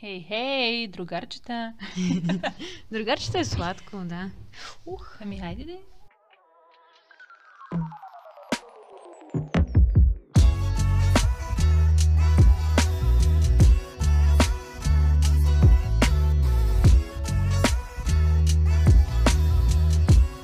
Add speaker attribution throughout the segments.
Speaker 1: Хей, хей, другарчета!
Speaker 2: другарчета е сладко, да.
Speaker 1: Ух, ами хайде де.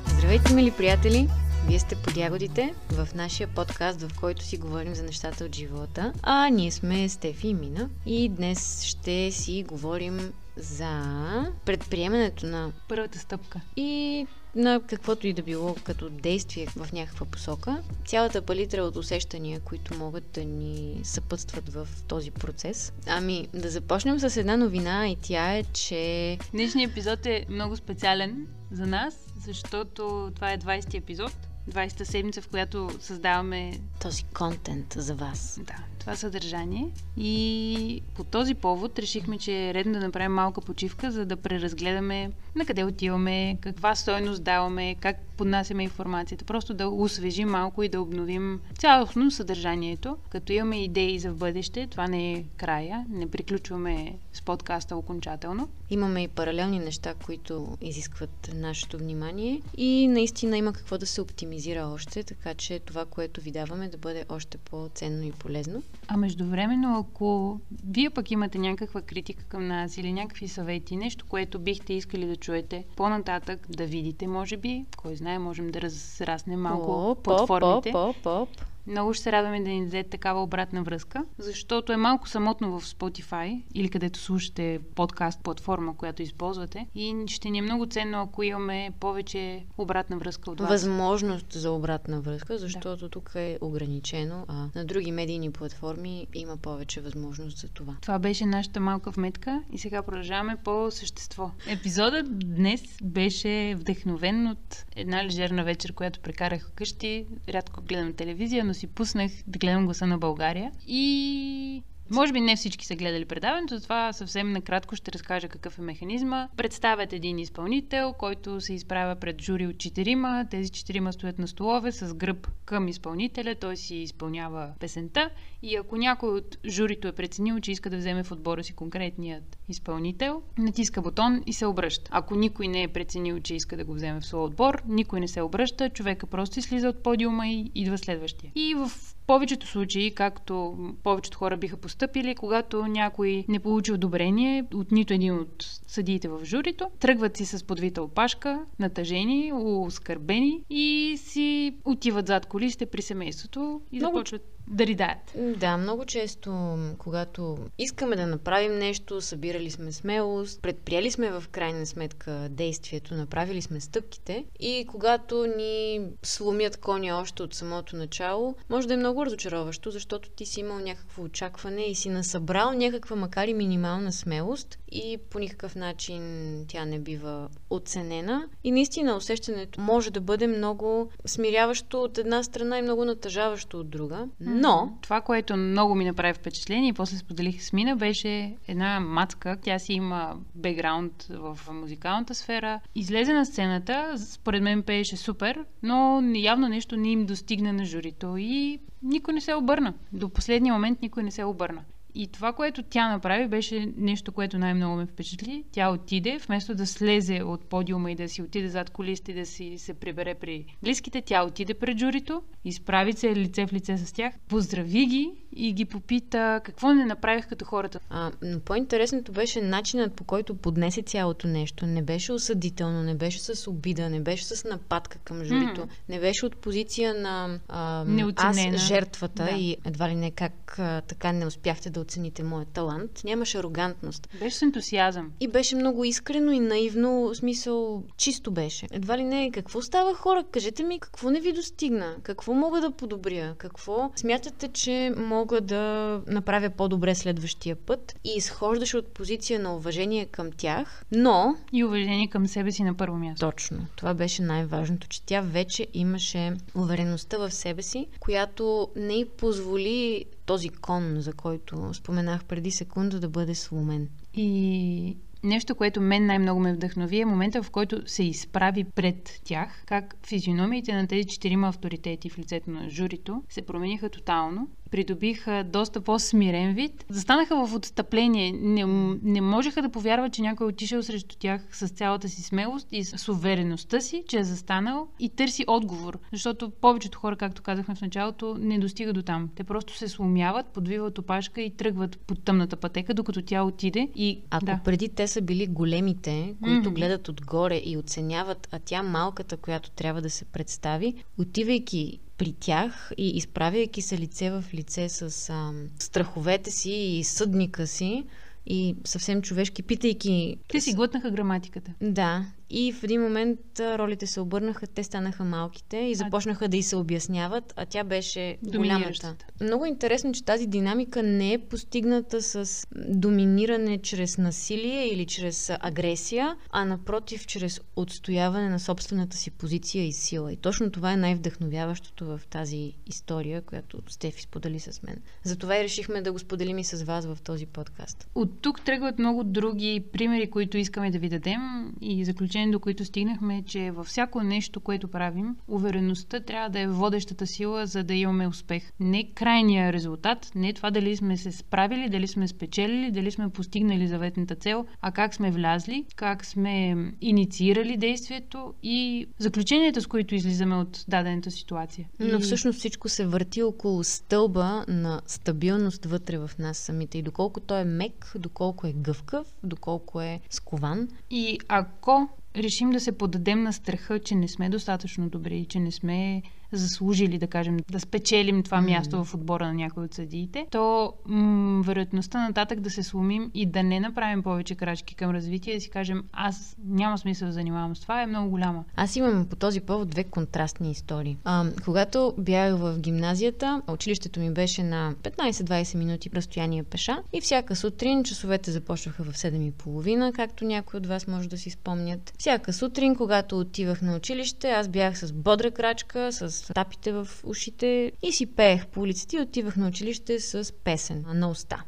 Speaker 2: Здравейте, мили приятели! Вие сте под ягодите в нашия подкаст, в който си говорим за нещата от живота. А ние сме Стефи и Мина и днес ще си говорим за предприемането на
Speaker 1: първата стъпка
Speaker 2: и на каквото и да било като действие в някаква посока. Цялата палитра от усещания, които могат да ни съпътстват в този процес. Ами, да започнем с една новина и тя е, че...
Speaker 1: Днешният епизод е много специален за нас, защото това е 20 епизод 20-та седмица, в която създаваме
Speaker 2: този контент за вас.
Speaker 1: Да, това съдържание. И по този повод решихме, че е редно да направим малка почивка, за да преразгледаме на къде отиваме, каква стойност даваме, как поднасяме информацията. Просто да освежим малко и да обновим цялостно съдържанието, като имаме идеи за в бъдеще. Това не е края, не приключваме с подкаста окончателно.
Speaker 2: Имаме и паралелни неща, които изискват нашето внимание и наистина има какво да се оптимизира още, така че това, което ви даваме да бъде още по-ценно и полезно.
Speaker 1: А междувременно, ако вие пък имате някаква критика към нас или някакви съвети, нещо, което бихте искали да чуете по-нататък, да видите, може би, кой знае, можем да разраснем малко
Speaker 2: поп, платформите. Поп, поп, поп.
Speaker 1: Много ще се радваме да ни дадете такава обратна връзка, защото е малко самотно в Spotify или където слушате подкаст платформа, която използвате. И ще ни е много ценно, ако имаме повече обратна връзка от вас.
Speaker 2: Възможност за обратна връзка, защото да. тук е ограничено, а на други медийни платформи има повече възможност за това.
Speaker 1: Това беше нашата малка вметка и сега продължаваме по същество. Епизодът днес беше вдъхновен от една лежерна вечер, която прекарах вкъщи. Рядко гледам телевизия, но си пуснах да гледам гласа на България и може би не всички са гледали предаването, затова съвсем накратко ще разкажа какъв е механизма. Представят един изпълнител, който се изправя пред жури от четирима. Тези четирима стоят на столове с гръб към изпълнителя, той си изпълнява песента и ако някой от журито е преценил, че иска да вземе в отбора си конкретният изпълнител, натиска бутон и се обръща. Ако никой не е преценил, че иска да го вземе в своя отбор, никой не се обръща, човека просто слиза от подиума и идва следващия. И в повечето случаи, както повечето хора биха поступили, когато някой не получи одобрение от нито един от съдиите в журито, тръгват си с подвита опашка, натъжени, оскърбени и си отиват зад колисите при семейството и Много... започват да ридаят.
Speaker 2: Да, много често, когато искаме да направим нещо, събирали сме смелост, предприели сме в крайна сметка действието, направили сме стъпките и когато ни сломят коня още от самото начало, може да е много разочароващо, защото ти си имал някакво очакване и си насъбрал някаква, макар и минимална смелост и по никакъв начин тя не бива оценена. И наистина усещането може да бъде много смиряващо от една страна и много натъжаващо от друга. Но...
Speaker 1: Това, което много ми направи впечатление и после споделих с Мина, беше една мацка. Тя си има бекграунд в музикалната сфера. Излезе на сцената, според мен пееше супер, но явно нещо не им достигна на журито и никой не се обърна. До последния момент никой не се обърна. И това, което тя направи, беше нещо, което най-много ме впечатли. Тя отиде, вместо да слезе от подиума и да си отиде зад колисти, да си се прибере при близките, тя отиде пред журито, изправи се лице в лице с тях, поздрави ги и ги попита какво не направих като хората.
Speaker 2: А, но по-интересното беше начинът по който поднесе цялото нещо. Не беше осъдително, не беше с обида, не беше с нападка към журито, mm-hmm. не беше от позиция на а, аз жертвата да. и едва ли не как а, така не успяхте да оцените моят талант. Нямаше арогантност.
Speaker 1: Беше с ентусиазъм.
Speaker 2: И беше много искрено и наивно, в смисъл чисто беше. Едва ли не, какво става хора? Кажете ми какво не ви достигна? Какво мога да подобря? Какво смятате, че мога да направя по-добре следващия път? И изхождаше от позиция на уважение към тях, но...
Speaker 1: И уважение към себе си на първо място.
Speaker 2: Точно. Това беше най-важното, че тя вече имаше увереността в себе си, която не й позволи този кон, за който споменах преди секунда, да бъде сломен.
Speaker 1: И Нещо, което мен най-много ме вдъхнови е момента, в който се изправи пред тях, как физиономиите на тези четирима авторитети в лицето на журито се промениха тотално придобиха доста по-смирен вид. Застанаха в отстъпление. Не, не можеха да повярват, че някой е отишъл срещу тях с цялата си смелост и с увереността си, че е застанал и търси отговор. Защото повечето хора, както казахме в началото, не достига до там. Те просто се сломяват, подвиват опашка и тръгват по тъмната пътека, докато тя отиде. И,
Speaker 2: Ако
Speaker 1: да.
Speaker 2: преди те са били големите, които
Speaker 1: Мгм.
Speaker 2: гледат отгоре и оценяват, а тя малката, която трябва да се представи, отивайки при тях и изправяйки се лице в лице с ам, страховете си и съдника си и съвсем човешки, питайки...
Speaker 1: Те си глътнаха граматиката.
Speaker 2: Да, и в един момент ролите се обърнаха, те станаха малките и започнаха да й се обясняват, а тя беше голямата. Много интересно, че тази динамика не е постигната с доминиране чрез насилие или чрез агресия, а напротив, чрез отстояване на собствената си позиция и сила. И точно това е най-вдъхновяващото в тази история, която Стефи сподели с мен. Затова и решихме да го споделим и с вас в този подкаст.
Speaker 1: От тук тръгват много други примери, които искаме да ви дадем и заключение, до които стигнахме, че във всяко нещо, което правим, увереността трябва да е водещата сила, за да имаме успех. Не крайния резултат, не това дали сме се справили, дали сме спечелили, дали сме постигнали заветната цел, а как сме влязли, как сме инициирали действието и заключенията, с които излизаме от дадената ситуация.
Speaker 2: Но
Speaker 1: И-
Speaker 2: всъщност всичко се върти около стълба на стабилност вътре в нас самите. И доколко той е мек, доколко е гъвкав, доколко е скован.
Speaker 1: И ако решим да се подадем на страха, че не сме достатъчно добри, че не сме заслужили, да кажем, да спечелим това място в отбора на някой от съдиите, то м- вероятността нататък да се сломим и да не направим повече крачки към развитие, да си кажем, аз няма смисъл да занимавам с това, е много голяма.
Speaker 2: Аз имам по този повод две контрастни истории. А, когато бях в гимназията, училището ми беше на 15-20 минути разстояние пеша и всяка сутрин часовете започваха в 7.30, както някои от вас може да си спомнят. Всяка сутрин, когато отивах на училище, аз бях с бодра крачка, с тапите в ушите и си пеех по улиците и отивах на училище с песен на уста.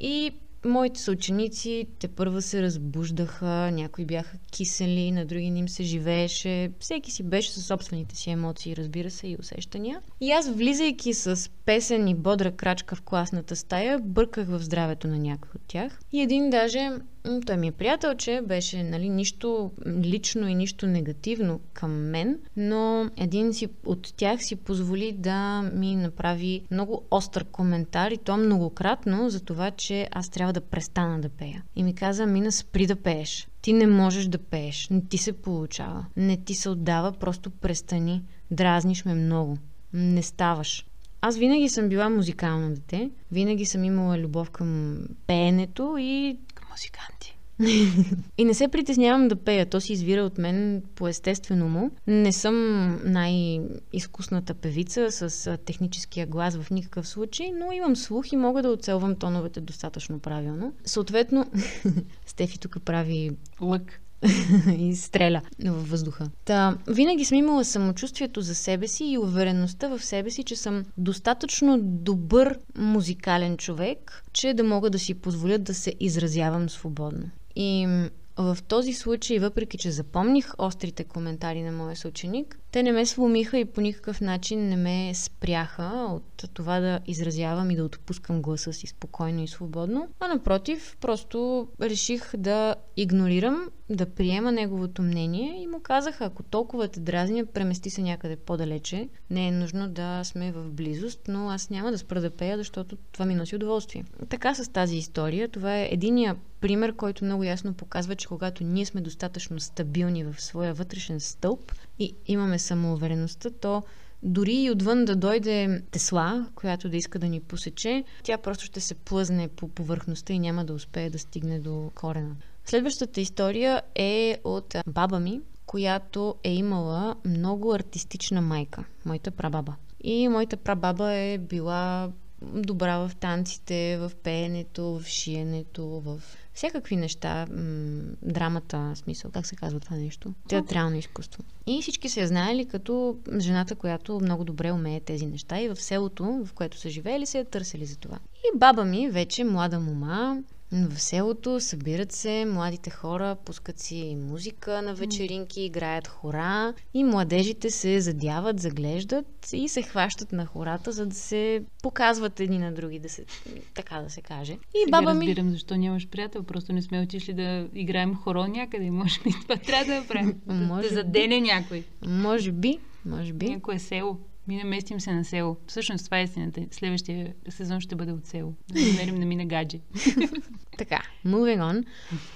Speaker 2: И моите съученици те първа се разбуждаха, някои бяха кисели, на други не им се живееше. Всеки си беше със собствените си емоции, разбира се, и усещания. И аз, влизайки с песен и бодра крачка в класната стая, бърках в здравето на някой от тях. И един даже, той ми е приятел, че беше нали, нищо лично и нищо негативно към мен, но един си, от тях си позволи да ми направи много остър коментар и то многократно за това, че аз трябва да престана да пея. И ми каза, Мина, спри да пееш. Ти не можеш да пееш. Не ти се получава. Не ти се отдава, просто престани. Дразниш ме много. Не ставаш. Аз винаги съм била музикално дете. Винаги съм имала любов към пеенето и
Speaker 1: музиканти.
Speaker 2: и не се притеснявам да пея. То си извира от мен по естествено му. Не съм най-изкусната певица с техническия глас в никакъв случай, но имам слух и мога да оцелвам тоновете достатъчно правилно. Съответно, Стефи тук прави
Speaker 1: Лък.
Speaker 2: и стреля във въздуха. Та, винаги съм имала самочувствието за себе си и увереността в себе си, че съм достатъчно добър музикален човек, че да мога да си позволя да се изразявам свободно. И в този случай, въпреки че запомних острите коментари на моя съученик, те не ме сломиха и по никакъв начин не ме спряха от това да изразявам и да отпускам гласа си спокойно и свободно, а напротив, просто реших да игнорирам, да приема неговото мнение и му казах, ако толкова те дразня, премести се някъде по-далече. Не е нужно да сме в близост, но аз няма да спра да пея, защото това ми носи удоволствие. Така с тази история, това е единия пример, който много ясно показва, че когато ние сме достатъчно стабилни в своя вътрешен стълб и имаме самоувереността, то дори и отвън да дойде Тесла, която да иска да ни посече, тя просто ще се плъзне по повърхността и няма да успее да стигне до корена. Следващата история е от баба ми, която е имала много артистична майка, моята прабаба. И моята прабаба е била добра в танците, в пеенето, в шиенето, в всякакви неща. М- драмата, смисъл, как се казва това нещо? Театрално изкуство. И всички се я знаели като жената, която много добре умее тези неща и в селото, в което са живеели, се я търсили за това. И баба ми, вече млада мома, В селото събират се младите хора, пускат си музика на вечеринки, играят хора и младежите се задяват, заглеждат и се хващат на хората, за да се показват едни на други, да се, така да се каже. И
Speaker 1: Сега
Speaker 2: баба ми...
Speaker 1: разбирам защо нямаш приятел, просто не сме отишли да играем хоро някъде. Може би това трябва да направим. Да, да задене някой.
Speaker 2: Може би, може би.
Speaker 1: Някое село. Ми наместим се на село. Всъщност това е истината. Следващия сезон ще бъде от село. Да намерим на мина гадже.
Speaker 2: Така, moving on.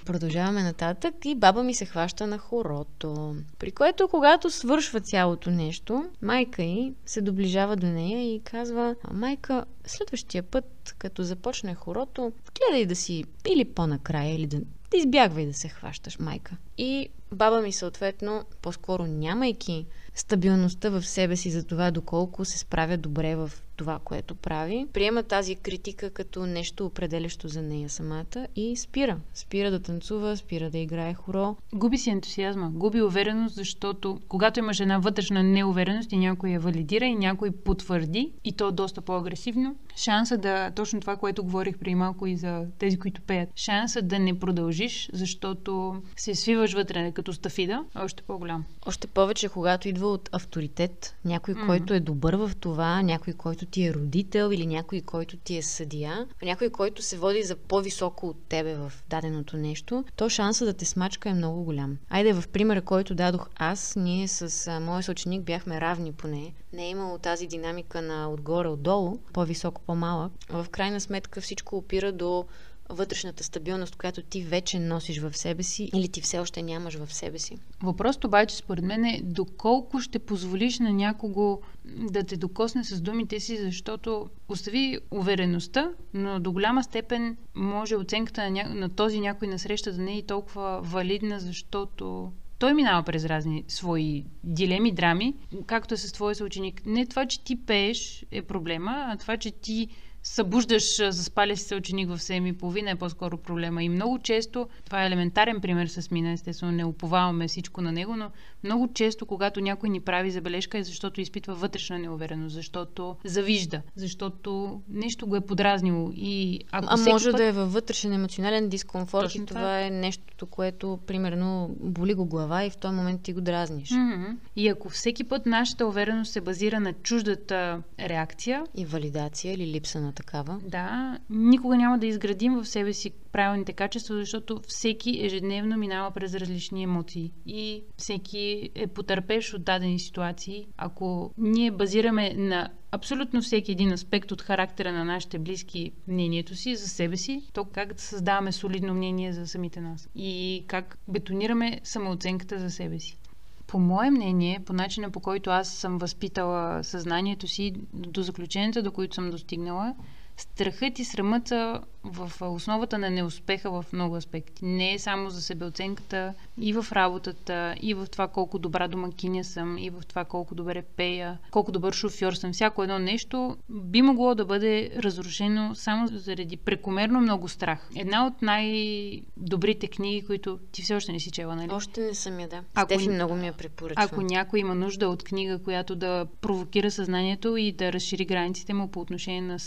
Speaker 2: Продължаваме нататък и баба ми се хваща на хорото. При което, когато свършва цялото нещо, майка й се доближава до нея и казва, «А, майка, следващия път, като започне хорото, гледай да си или по-накрая, или да, да избягвай да се хващаш, майка. И баба ми съответно, по-скоро нямайки стабилността в себе си за това доколко се справя добре в това, което прави, приема тази критика като нещо определящо за нея самата и спира. Спира да танцува, спира да играе хоро.
Speaker 1: Губи си ентусиазма, губи увереност, защото когато имаш една вътрешна неувереност и някой я валидира и някой потвърди, и то доста по-агресивно, шанса да, точно това, което говорих преди малко и за тези, които пеят, шанса да не продължиш, защото се свиваш вътре като стафида, е още по-голям.
Speaker 2: Още повече, когато идва от авторитет, някой,
Speaker 1: Мгм.
Speaker 2: който е добър в това, някой, който ти е родител или някой, който ти е съдия, някой, който се води за по-високо от тебе в даденото нещо, то шанса да те смачка е много голям. Айде в примера, който дадох аз, ние с а, моя съученик бяхме равни поне. Не е имало тази динамика на отгоре-отдолу, по-високо, по-малък. В крайна сметка всичко опира до вътрешната стабилност, която ти вече носиш в себе си или ти все още нямаш в себе си.
Speaker 1: Въпросът обаче според мен е доколко ще позволиш на някого да те докосне с думите си, защото остави увереността, но до голяма степен може оценката на, ня... на този някой насреща да не е толкова валидна, защото той минава през разни свои дилеми, драми, както е с твоя съученик. Не това, че ти пееш е проблема, а това, че ти събуждаш заспаля си се ученик в 7 и половина е по-скоро проблема. И много често, това е елементарен пример с Мина, естествено не уповаваме всичко на него, но много често, когато някой ни прави забележка е защото изпитва вътрешна неувереност, защото завижда, защото нещо го е подразнило. И ако
Speaker 2: А може
Speaker 1: път...
Speaker 2: да е във вътрешен емоционален дискомфорт
Speaker 1: Точно
Speaker 2: и
Speaker 1: това.
Speaker 2: това е нещото, което, примерно, боли го глава и в този момент ти го дразниш.
Speaker 1: Мгм. И ако всеки път нашата увереност се базира на чуждата реакция,
Speaker 2: И валидация или липса на такава.
Speaker 1: Да, никога няма да изградим в себе си правилните качества, защото всеки ежедневно минава през различни емоции и всеки е потърпеш от дадени ситуации. Ако ние базираме на абсолютно всеки един аспект от характера на нашите близки мнението си за себе си, то как да създаваме солидно мнение за самите нас и как бетонираме самооценката за себе си. По мое мнение, по начина по който аз съм възпитала съзнанието си, до заключенията, до които съм достигнала, страхът и срамът са в основата на неуспеха в много аспекти. Не е само за себеоценката, и в работата, и в това колко добра домакиня съм, и в това колко добре пея, колко добър шофьор съм. Всяко едно нещо би могло да бъде разрушено само заради прекомерно много страх. Една от най-добрите книги, които ти все още не си чела, нали?
Speaker 2: Още не съм я, да.
Speaker 1: Ако-
Speaker 2: Стефи много ми я препоръчва.
Speaker 1: Ако някой има нужда от книга, която да провокира съзнанието и да разшири границите му по отношение на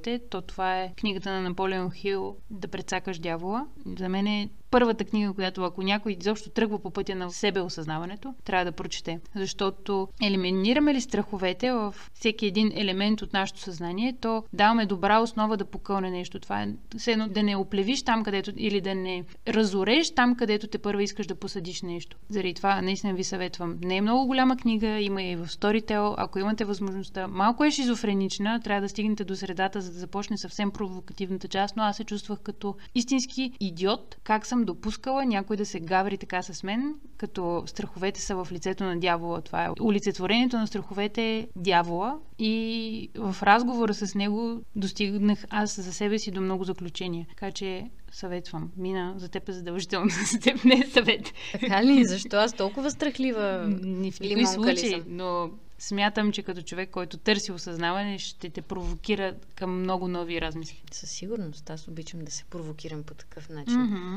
Speaker 1: страховете, то това е книгата на Наполеон Хил Да прецакаш дявола. За мен е първата книга, която ако някой изобщо тръгва по пътя на себе осъзнаването, трябва да прочете. Защото елиминираме ли страховете в всеки един елемент от нашето съзнание, то даваме добра основа да покълне нещо. Това е все едно да не оплевиш там, където или да не разореш там, където те първо искаш да посадиш нещо. Заради това наистина ви съветвам. Не е много голяма книга, има и в Storytel. Ако имате възможността, малко е шизофренична, трябва да стигнете до средата, за да започне съвсем провокативната част, но аз се чувствах като истински идиот, как съм допускала някой да се гаври така с мен, като страховете са в лицето на дявола. Това е олицетворението на страховете е дявола и в разговора с него достигнах аз за себе си до много заключения. Така че съветвам. Мина, за теб е задължително, за теб не е съвет.
Speaker 2: Така ли? Защо аз толкова страхлива?
Speaker 1: Ни в
Speaker 2: ли
Speaker 1: случай,
Speaker 2: съм?
Speaker 1: но смятам, че като човек, който търси осъзнаване, ще те провокира към много нови размисли.
Speaker 2: Със сигурност. Аз обичам да се провокирам по такъв начин.
Speaker 1: Мгм.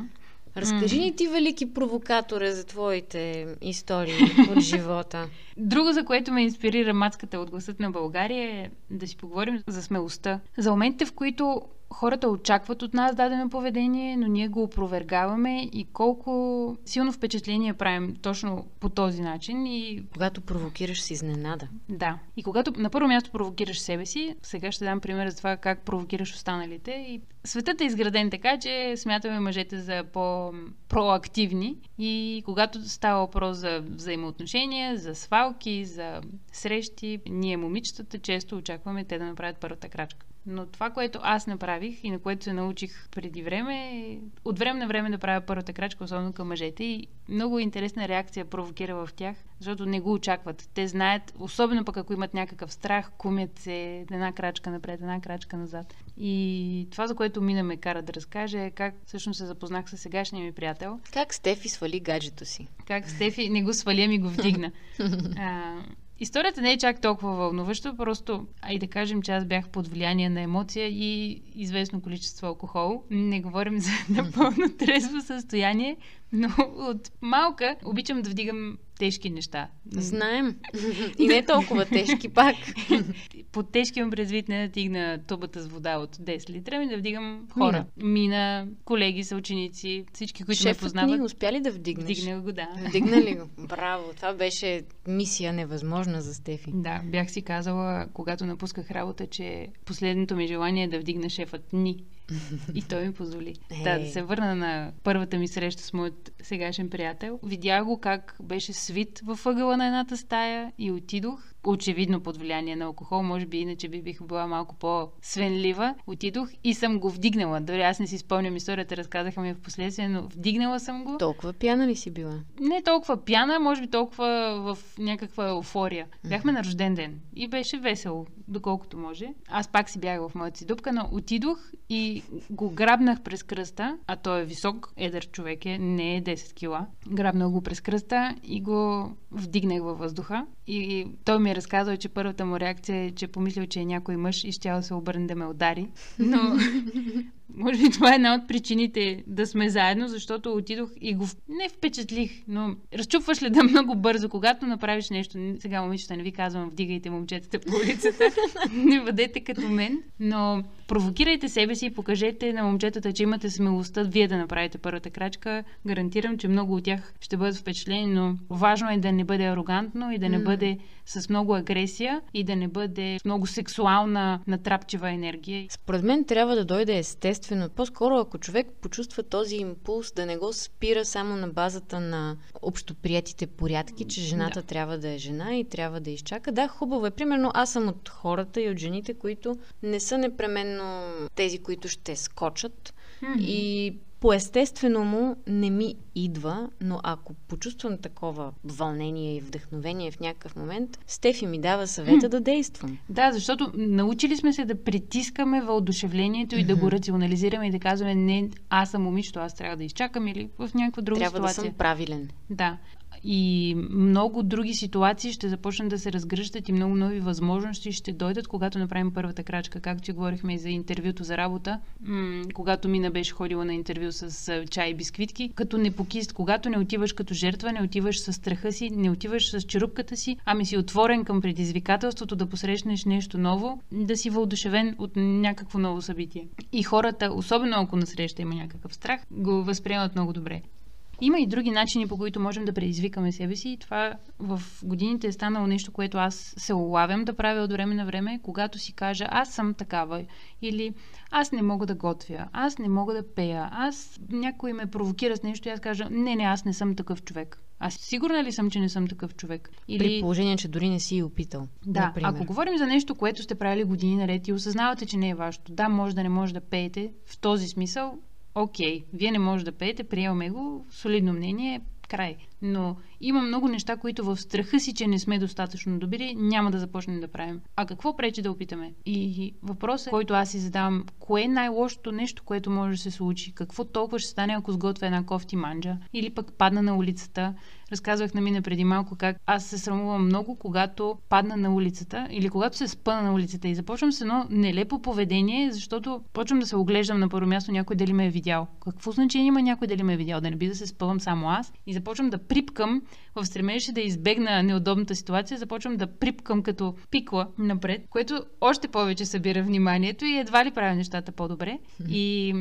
Speaker 2: Разкажи ни ти, велики провокаторе, за твоите истории от живота.
Speaker 1: Друго, за което ме инспирира мацката от гласът на България е да си поговорим за смелостта. За моментите, в които хората очакват от нас дадено поведение, но ние го опровергаваме и колко силно впечатление правим точно по този начин. И...
Speaker 2: Когато провокираш с изненада.
Speaker 1: Да. И когато на първо място провокираш себе си, сега ще дам пример за това как провокираш останалите. И светът е изграден така, че смятаме мъжете за по-проактивни и когато става въпрос за взаимоотношения, за свалки, за срещи, ние момичетата често очакваме те да направят първата крачка. Но това, което аз направих и на което се научих преди време, е от време на време да правя първата крачка, особено към мъжете. И много интересна реакция провокира в тях, защото не го очакват. Те знаят, особено пък ако имат някакъв страх, кумят се една крачка напред, една крачка назад. И това, за което мина ме кара да разкаже, е как всъщност се запознах с сегашния ми приятел.
Speaker 2: Как Стефи свали гаджето си?
Speaker 1: Как Стефи не го свали, ми го вдигна. а, Историята не е чак толкова вълнуващо, просто, а и да кажем, че аз бях под влияние на емоция и известно количество алкохол. Не говорим за напълно трезво състояние, но от малка обичам да вдигам тежки неща.
Speaker 2: Знаем. И не толкова тежки пак.
Speaker 1: Под тежки имам предвид не да тигна тубата с вода от 10 литра, ми да вдигам хора. Мина, Мина колеги, съученици, всички, които
Speaker 2: Шефът
Speaker 1: ме познават.
Speaker 2: ни успя ли да вдигнеш?
Speaker 1: Вдигна го, да.
Speaker 2: Вдигна ли го? Браво! Това беше мисия невъзможна за Стефи.
Speaker 1: Да, бях си казала, когато напусках работа, че последното ми желание е да вдигна шефът ни. И той ми позволи. Hey. Да, да се върна на първата ми среща с моят сегашен приятел. Видях го как беше свит във ъгъла на едната стая и отидох очевидно под влияние на алкохол, може би иначе би бих била малко по-свенлива. Отидох и съм го вдигнала. Дори аз не си спомням историята, разказаха ми в последствие, но вдигнала съм го.
Speaker 2: Толкова пяна ли си била?
Speaker 1: Не толкова пяна, може би толкова в някаква еуфория. Бяхме на рожден ден и беше весело, доколкото може. Аз пак си бях в моята си дупка, но отидох и го грабнах през кръста, а той е висок, едър човек е, не е 10 кила. Грабнах го през кръста и го вдигнах във въздуха. И той ми е разказал, че първата му реакция е, че помислил, че е някой мъж и да се обърне да ме удари. Но може би това е една от причините да сме заедно, защото отидох и го не впечатлих, но разчупваш ли да много бързо, когато направиш нещо. Сега, момичета, не ви казвам, вдигайте момчетата по улицата, не бъдете като мен, но провокирайте себе си и покажете на момчетата, че имате смелостта вие да направите първата крачка. Гарантирам, че много от тях ще бъдат впечатлени, но важно е да не бъде арогантно и да не бъде с много агресия и да не бъде с много сексуална натрапчива енергия.
Speaker 2: Според мен трябва да дойде естествено. По-скоро, ако човек почувства този импулс, да не го спира само на базата на общоприятите порядки, че жената да. трябва да е жена и трябва да изчака. Да, хубаво е. Примерно аз съм от хората и от жените, които не са непременно тези, които ще скочат. Mm-hmm. И по-естествено му не ми идва, но ако почувствам такова вълнение и вдъхновение в някакъв момент, Стефи ми дава съвета да действам.
Speaker 1: Да, защото научили сме се да притискаме въодушевлението и да го рационализираме и да казваме не, аз съм момичето, аз трябва да изчакам или в някаква друга
Speaker 2: трябва
Speaker 1: ситуация.
Speaker 2: Трябва да съм правилен.
Speaker 1: Да и много други ситуации ще започнат да се разгръщат и много нови възможности ще дойдат, когато направим първата крачка. Както че говорихме и за интервюто за работа, м- когато Мина беше ходила на интервю с чай и бисквитки, като непокист, когато не отиваш като жертва, не отиваш с страха си, не отиваш с черупката си, ами си отворен към предизвикателството да посрещнеш нещо ново, да си въодушевен от някакво ново събитие. И хората, особено ако насреща има някакъв страх, го възприемат много добре. Има и други начини, по които можем да предизвикаме себе си. И това в годините е станало нещо, което аз се улавям да правя от време на време, когато си кажа, аз съм такава. Или аз не мога да готвя, аз не мога да пея, аз някой ме провокира с нещо и аз кажа, не, не, аз не съм такъв човек. Аз сигурна ли съм, че не съм такъв човек?
Speaker 2: Или... При положение, че дори не си опитал.
Speaker 1: Да, например. ако говорим за нещо, което сте правили години наред и осъзнавате, че не е вашето, да, може да не може да пеете, в този смисъл окей, вие не може да пеете, приемаме го, солидно мнение, край. Но има много неща, които в страха си, че не сме достатъчно добри, няма да започнем да правим. А какво пречи да опитаме? И въпросът, който аз си задавам, кое е най-лошото нещо, което може да се случи? Какво толкова ще стане, ако сготвя една кофти манджа? Или пък падна на улицата? Разказвах на мине преди малко как аз се срамувам много, когато падна на улицата или когато се спъна на улицата и започвам с едно нелепо поведение, защото почвам да се оглеждам на първо място някой дали ме е видял. Какво значение има някой дали ме е видял? Да не би да се спъвам само аз и започвам да припкам в стремежа да избегна неудобната ситуация, започвам да припкам като пикла напред, което още повече събира вниманието и едва ли прави нещата по-добре. И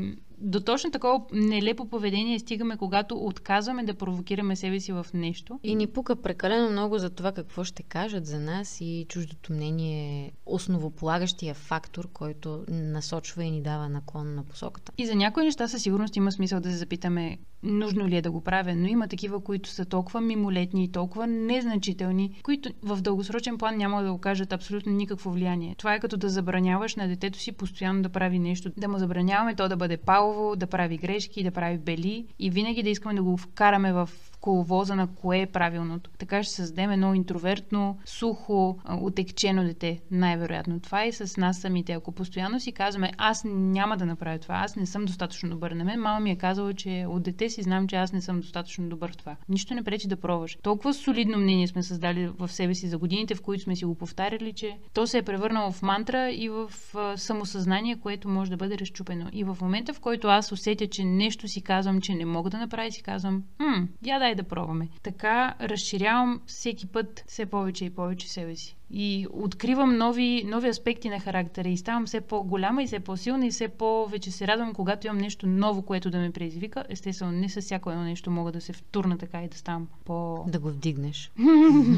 Speaker 1: до точно такова нелепо поведение стигаме, когато отказваме да провокираме себе си в нещо.
Speaker 2: И ни пука прекалено много за това какво ще кажат за нас и чуждото мнение е основополагащия фактор, който насочва и ни дава наклон на посоката.
Speaker 1: И за някои неща със сигурност има смисъл да се запитаме нужно ли е да го правя, но има такива, които са толкова мимолетни и толкова незначителни, които в дългосрочен план няма да окажат абсолютно никакво влияние. Това е като да забраняваш на детето си постоянно да прави нещо, да му забраняваме то да бъде палово, да прави грешки, да прави бели и винаги да искаме да го вкараме в коловоза на кое е правилното. Така ще създадем едно интровертно, сухо, отекчено дете, най-вероятно. Това е с нас самите. Ако постоянно си казваме, аз няма да направя това, аз не съм достатъчно добър. На мен мама ми е казала, че от дете си знам, че аз не съм достатъчно добър в това. Нищо не пречи да пробваш. Толкова солидно мнение сме създали в себе си за годините, в които сме си го повтаряли, че то се е превърнало в мантра и в самосъзнание, което може да бъде разчупено. И в момента, в който аз усетя, че нещо си казвам, че не мога да направя, си казвам, хм, я дай да пробваме. Така разширявам всеки път все повече и повече себе си. И откривам нови, нови аспекти на характера и ставам все по-голяма и все по-силна и все повече се радвам, когато имам нещо ново, което да ме предизвика. Естествено, не със всяко едно нещо мога да се втурна така и да ставам по...
Speaker 2: Да го вдигнеш.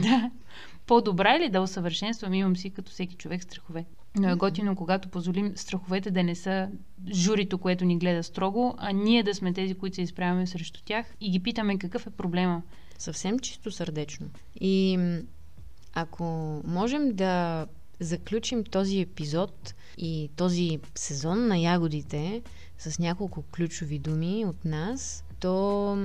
Speaker 1: да. По-добра или да усъвършенствам, имам си като всеки човек страхове. Но е готино, когато позволим страховете да не са журито, което ни гледа строго, а ние да сме тези, които се изправяме срещу тях и ги питаме какъв е проблема.
Speaker 2: Съвсем чисто сърдечно. И ако можем да заключим този епизод и този сезон на ягодите с няколко ключови думи от нас, то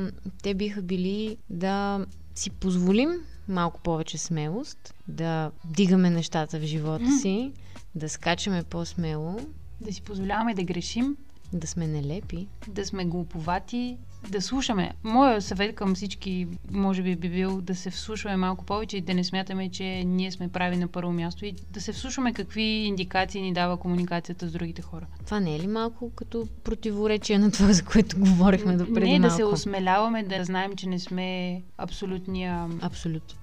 Speaker 2: те биха били да си позволим малко повече смелост, да дигаме нещата в живота си, да скачаме по-смело.
Speaker 1: Да си позволяваме да грешим.
Speaker 2: Да сме нелепи.
Speaker 1: Да сме глуповати. Да слушаме. Моя съвет към всички, може би, би бил да се вслушваме малко повече и да не смятаме, че ние сме прави на първо място и да се вслушваме какви индикации ни дава комуникацията с другите хора.
Speaker 2: Това не е ли малко като противоречие на това, за което говорихме до преди
Speaker 1: Не,
Speaker 2: малко?
Speaker 1: да се осмеляваме, да знаем, че не сме абсолютния...
Speaker 2: Абсолют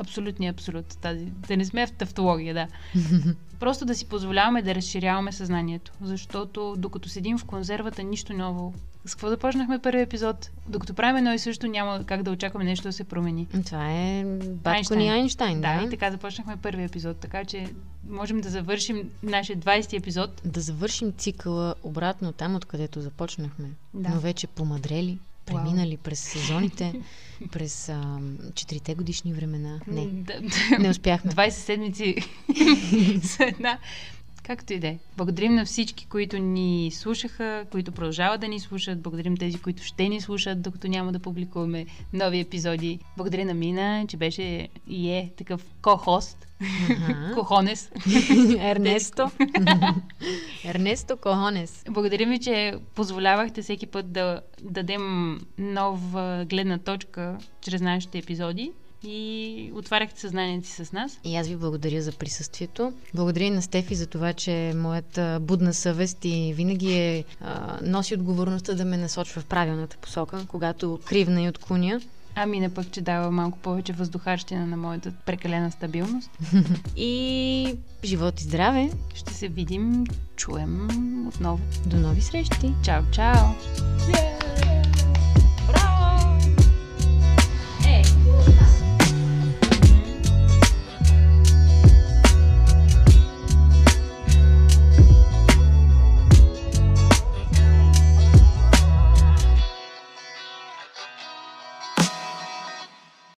Speaker 1: абсолютния абсолют. Тази, да не сме в тавтология, да. Просто да си позволяваме да разширяваме съзнанието. Защото докато седим в консервата, нищо ново. С какво започнахме първи епизод? Докато правим едно и също, няма как да очакваме нещо да се промени.
Speaker 2: Това е батко ни Айнштайн,
Speaker 1: да. Да, и така започнахме първи епизод. Така че можем да завършим нашия 20 епизод.
Speaker 2: Да завършим цикъла обратно там, откъдето започнахме. Да. Но вече помадрели преминали wow. през сезоните, през а, четирите годишни времена. Не, не успяхме.
Speaker 1: 20 седмици за една. Както и да е. Благодарим на всички, които ни слушаха, които продължават да ни слушат. Благодарим тези, които ще ни слушат, докато няма да публикуваме нови епизоди. Благодаря на Мина, че беше и е такъв ко-хост. Кохонес.
Speaker 2: Ернесто. Ернесто Кохонес.
Speaker 1: Благодарим ви, че позволявахте всеки път да дадем нова гледна точка чрез нашите епизоди и отваряхте съзнанието си с нас.
Speaker 2: И аз ви благодаря за присъствието. Благодаря и на Стефи за това, че моята будна съвест и винаги е, а, носи отговорността да ме насочва в правилната посока, когато кривна и отклоня.
Speaker 1: Ами не пък, че дава малко повече въздухарщина на моята прекалена стабилност.
Speaker 2: и живот и здраве!
Speaker 1: Ще се видим, чуем отново.
Speaker 2: До нови срещи!
Speaker 1: Чао, чао! Yeah!